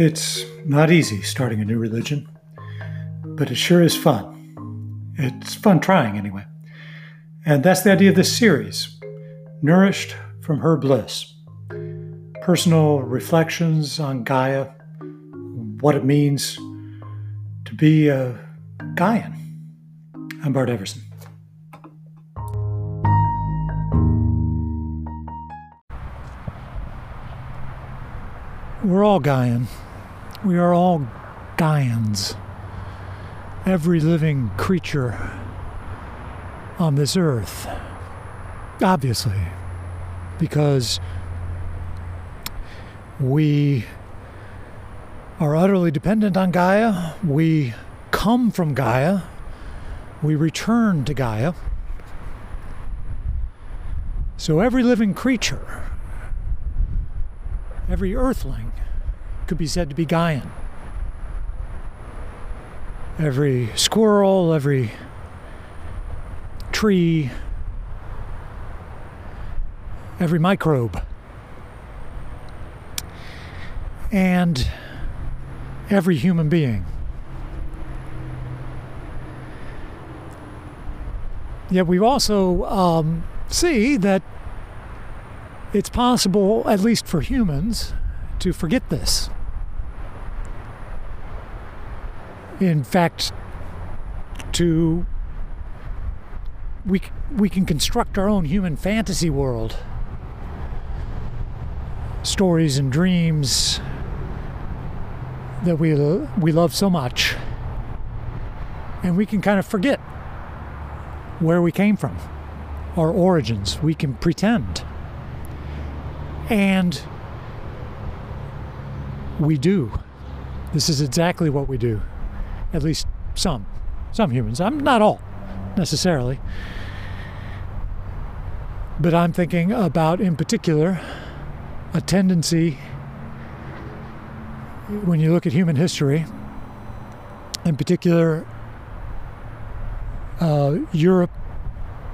It's not easy starting a new religion, but it sure is fun. It's fun trying, anyway. And that's the idea of this series Nourished from Her Bliss. Personal reflections on Gaia, what it means to be a Gaian. I'm Bart Everson. We're all Gaian. We are all Gaians. Every living creature on this earth. Obviously. Because we are utterly dependent on Gaia. We come from Gaia. We return to Gaia. So every living creature, every earthling, could be said to be Gaian. Every squirrel, every tree, every microbe, and every human being. Yet we also um, see that it's possible, at least for humans, to forget this. In fact, to we we can construct our own human fantasy world, stories and dreams that we we love so much, and we can kind of forget where we came from, our origins. We can pretend, and we do. This is exactly what we do at least some, some humans. I'm not all necessarily. But I'm thinking about, in particular, a tendency when you look at human history, in particular, uh, Europe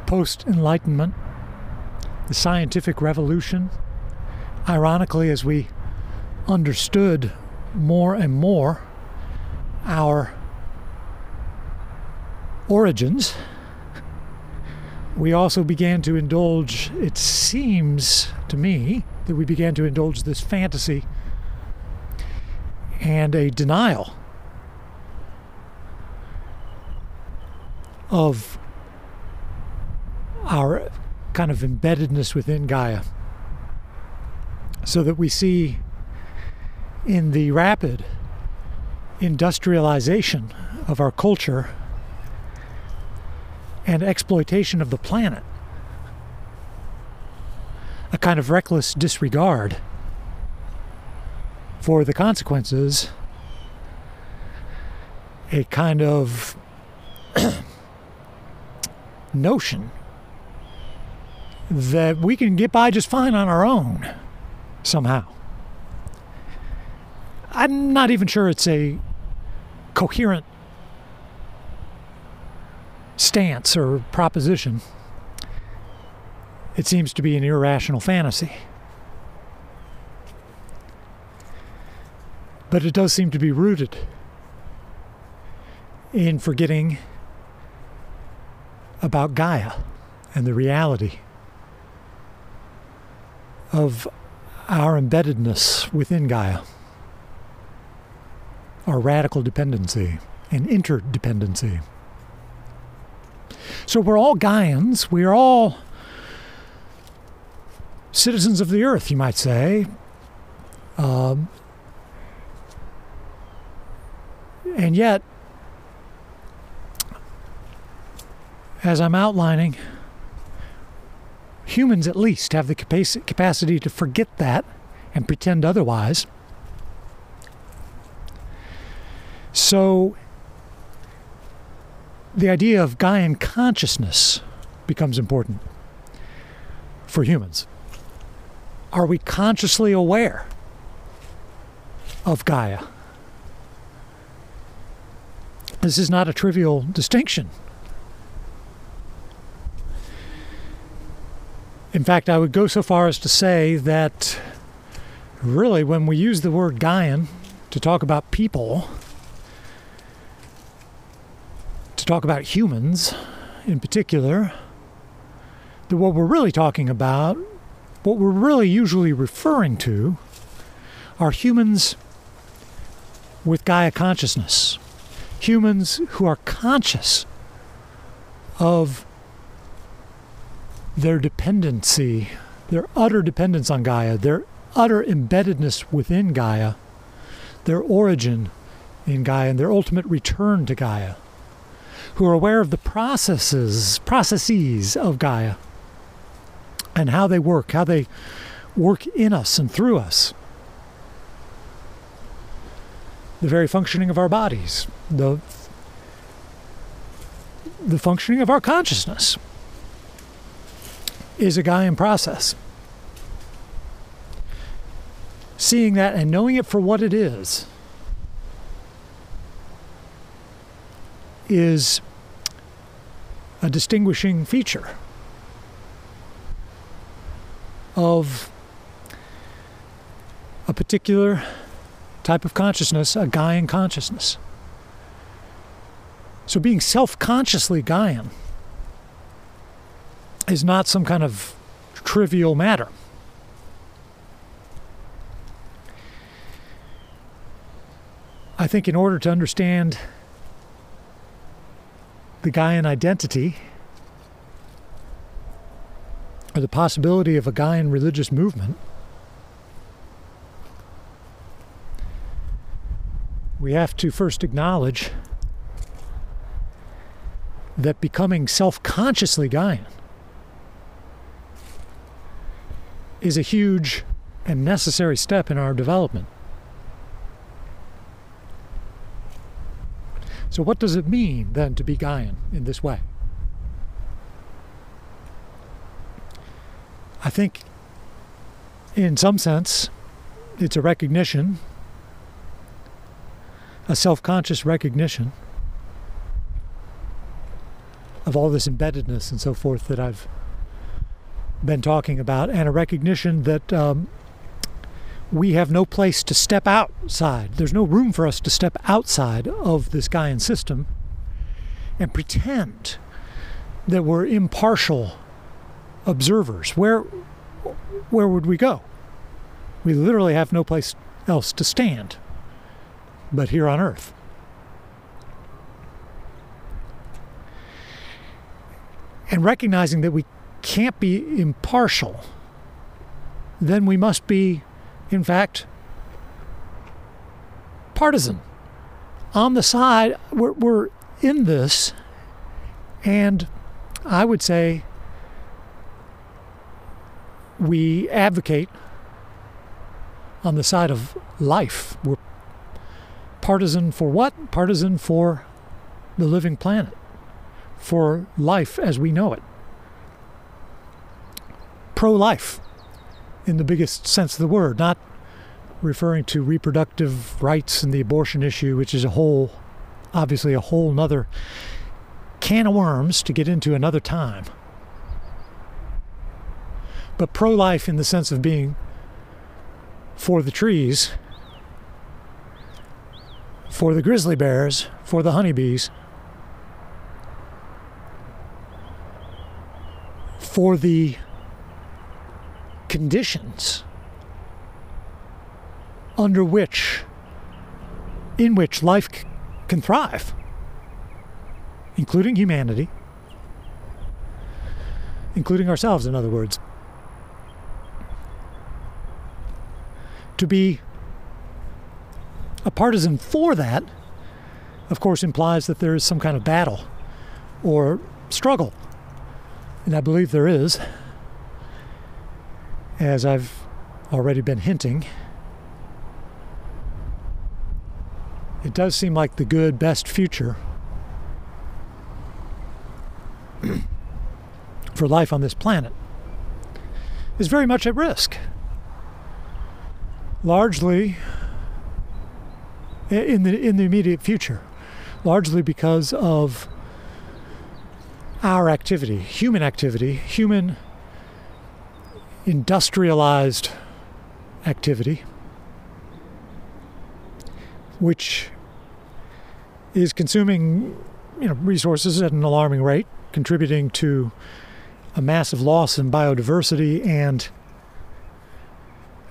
post Enlightenment, the scientific revolution. Ironically, as we understood more and more our origins, we also began to indulge, it seems to me, that we began to indulge this fantasy and a denial of our kind of embeddedness within Gaia. So that we see in the rapid industrialization of our culture and exploitation of the planet. A kind of reckless disregard for the consequences, a kind of notion that we can get by just fine on our own somehow. I'm not even sure it's a coherent stance or proposition. It seems to be an irrational fantasy. But it does seem to be rooted in forgetting about Gaia and the reality of our embeddedness within Gaia, our radical dependency and interdependency. So we're all Gaians. We are all citizens of the earth, you might say. Um, and yet, as I'm outlining, humans at least have the capacity to forget that and pretend otherwise. So the idea of Gaian consciousness becomes important for humans. Are we consciously aware of Gaia? This is not a trivial distinction. In fact, I would go so far as to say that really, when we use the word Gaian to talk about people, to talk about humans in particular, that what we're really talking about, what we're really usually referring to, are humans with Gaia consciousness. Humans who are conscious of their dependency, their utter dependence on Gaia, their utter embeddedness within Gaia, their origin in Gaia, and their ultimate return to Gaia, who are aware of the processes, processes of Gaia, and how they work, how they work in us and through us. The very functioning of our bodies, the the functioning of our consciousness is a Gaian process. Seeing that and knowing it for what it is is a distinguishing feature of a particular type of consciousness, a Gaian consciousness. So being self consciously Gaian is not some kind of trivial matter. I think in order to understand the Gaian identity, or the possibility of a Gaian religious movement, we have to first acknowledge that becoming self consciously Gaian is a huge and necessary step in our development. So, what does it mean then to be Gaian in this way? I think, in some sense, it's a recognition, a self conscious recognition of all this embeddedness and so forth that I've been talking about, and a recognition that um, we have no place to step outside. There's no room for us to step outside of this Gaian system and pretend that we're impartial observers. Where, where would we go? We literally have no place else to stand but here on earth. and recognizing that we can't be impartial, then we must be, in fact, partisan. On the side, we're, we're in this, and I would say we advocate on the side of life. We're partisan for what? Partisan for the living planet for life as we know it. Pro life, in the biggest sense of the word, not referring to reproductive rights and the abortion issue, which is a whole, obviously, a whole nother can of worms to get into another time. But pro life in the sense of being for the trees, for the grizzly bears, for the honeybees. for the conditions under which in which life c- can thrive including humanity including ourselves in other words. To be a partisan for that of course implies that there is some kind of battle or struggle. And I believe there is, as I've already been hinting. It does seem like the good, best future for life on this planet is very much at risk. Largely in the in the immediate future, largely because of our activity, human activity, human industrialized activity, which is consuming you know, resources at an alarming rate, contributing to a massive loss in biodiversity and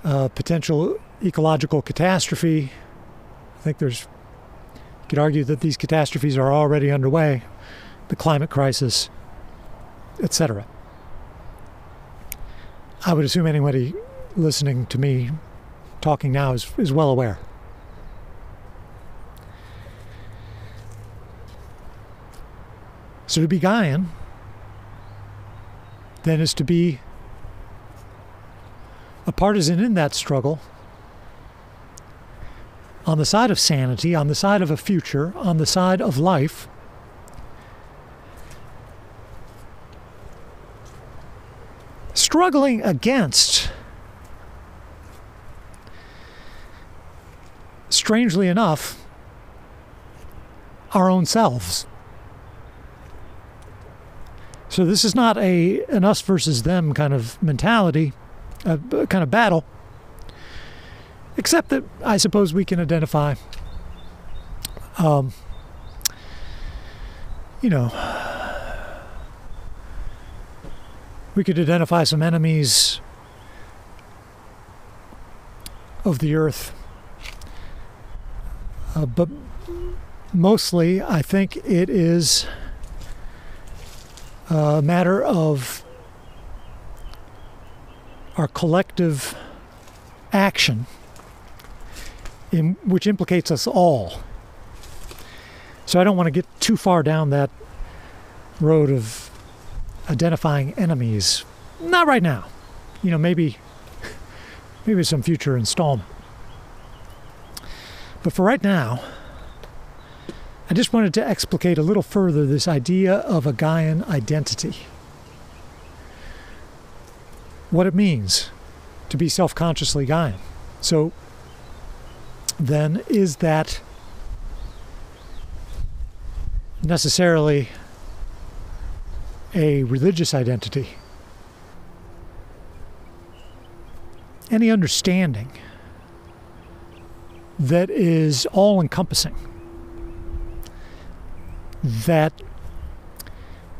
uh, potential ecological catastrophe. I think there's, you could argue that these catastrophes are already underway the climate crisis, etc. I would assume anybody listening to me talking now is, is well aware. So to be Gaian then is to be a partisan in that struggle on the side of sanity, on the side of a future, on the side of life. Struggling against, strangely enough, our own selves. So this is not a an us versus them kind of mentality, a, a kind of battle. Except that I suppose we can identify, um, you know, we could identify some enemies of the earth. Uh, but mostly, I think it is a matter of our collective action, in, which implicates us all. So I don't want to get too far down that road of identifying enemies. Not right now. You know, maybe maybe some future installment. But for right now, I just wanted to explicate a little further this idea of a Gaian identity. What it means to be self consciously Gaian. So, then, is that necessarily a religious identity? Any understanding that is all encompassing that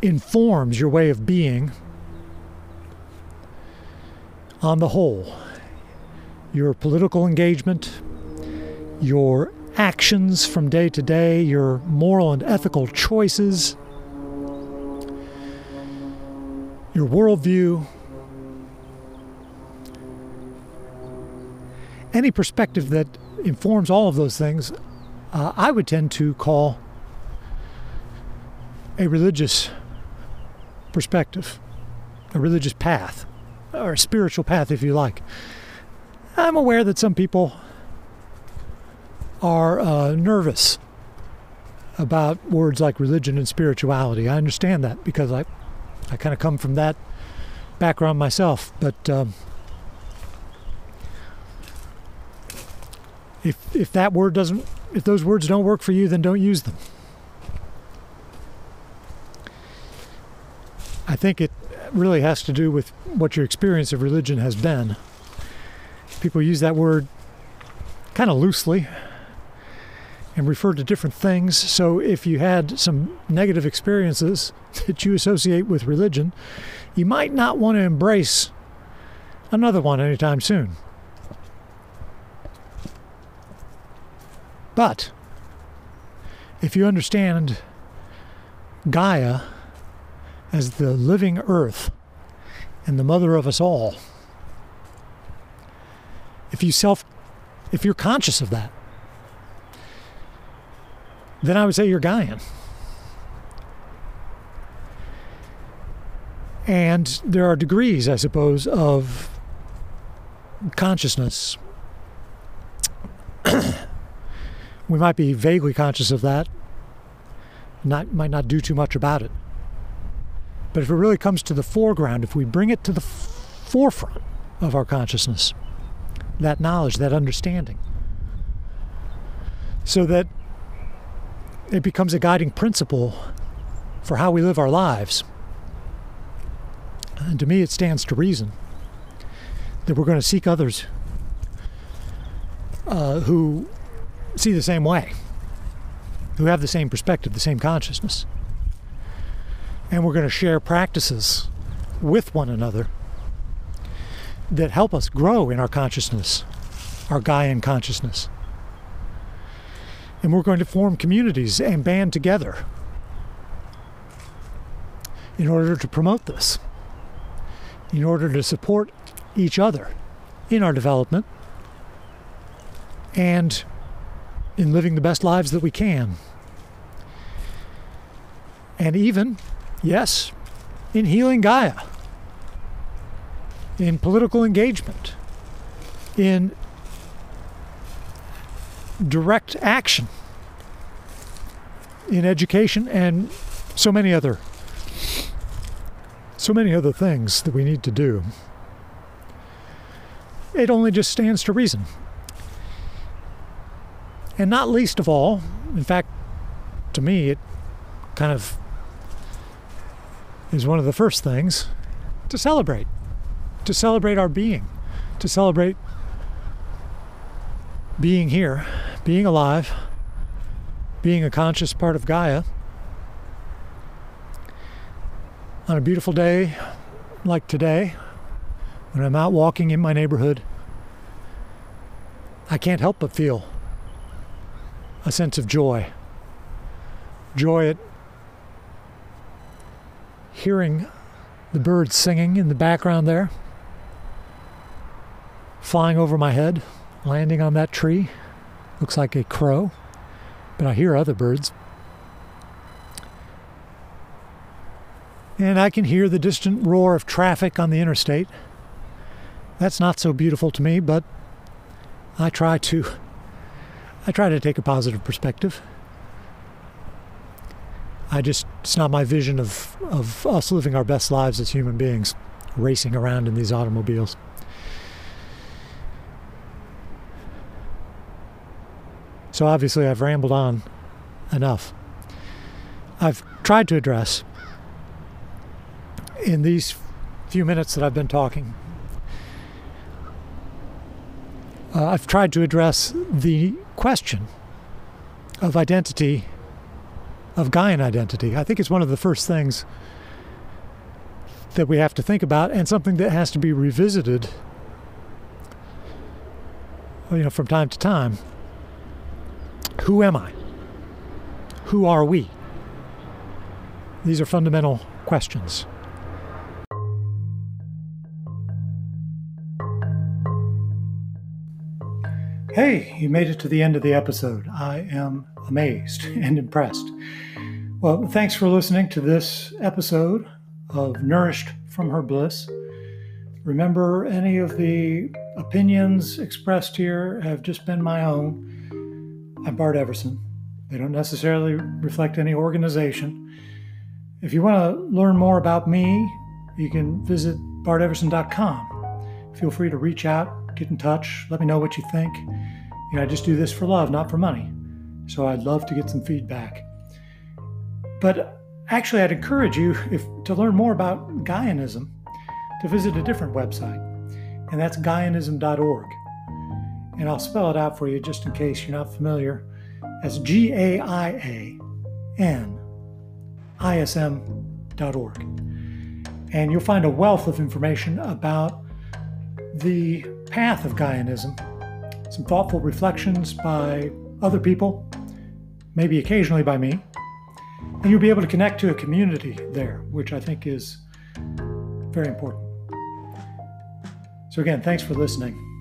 informs your way of being on the whole. Your political engagement, your actions from day to day, your moral and ethical choices, your worldview, any perspective that informs all of those things, uh, I would tend to call a religious perspective, a religious path, or a spiritual path, if you like. I'm aware that some people are uh, nervous about words like religion and spirituality. I understand that because I, I kind of come from that background myself. But um, if if that word doesn't, if those words don't work for you, then don't use them. I think it really has to do with what your experience of religion has been. People use that word kind of loosely and refer to different things. So if you had some negative experiences that you associate with religion, you might not want to embrace another one anytime soon. But if you understand Gaia as the living earth and the mother of us all. If you self if you're conscious of that, then I would say you're Gaian. And there are degrees, I suppose, of consciousness. we might be vaguely conscious of that, not might not do too much about it. But if it really comes to the foreground, if we bring it to the f- forefront of our consciousness, that knowledge, that understanding, so that it becomes a guiding principle for how we live our lives. And to me, it stands to reason that we're going to seek others uh, who see the same way, who have the same perspective, the same consciousness. And we're going to share practices with one another that help us grow in our consciousness, our Gaian consciousness. And we're going to form communities and band together in order to promote this, in order to support each other in our development and in living the best lives that we can. And even, yes, in healing Gaia, in political engagement, in direct action, in education, and so many other so many other things that we need to do. It only just stands to reason. And not least of all, in fact, to me, it kind of is one of the first things to celebrate, to celebrate our being, to celebrate being here, being alive, being a conscious part of Gaia, on a beautiful day like today, when I'm out walking in my neighborhood, I can't help but feel a sense of joy. Joy at hearing the birds singing in the background there, flying over my head, landing on that tree. Looks like a crow, but I hear other birds. and I can hear the distant roar of traffic on the interstate. That's not so beautiful to me, but I try to I try to take a positive perspective. I just it's not my vision of of us living our best lives as human beings, racing around in these automobiles. So obviously I've rambled on enough. I've tried to address in these few minutes that I've been talking, uh, I've tried to address the question of identity, of Gaian identity. I think it's one of the first things that we have to think about, and something that has to be revisited, you know, from time to time. Who am I? Who are we? These are fundamental questions. Hey, you made it to the end of the episode. I am amazed and impressed. Well, thanks for listening to this episode of Nourished from Her Bliss. Remember, any of the opinions expressed here have just been my own. I'm Bart Everson. They don't necessarily reflect any organization. If you want to learn more about me, you can visit barteverson.com. Feel free to reach out get in touch. Let me know what you think. You know, I just do this for love, not for money. So I'd love to get some feedback. But actually, I'd encourage you, if to learn more about Gaianism, to visit a different website, and that's Gaianism.org. And I'll spell it out for you just in case you're not familiar. As .dot org. And you'll find a wealth of information about the path of Gaianism, some thoughtful reflections by other people, maybe occasionally by me, and you'll be able to connect to a community there, which I think is very important. So, again, thanks for listening.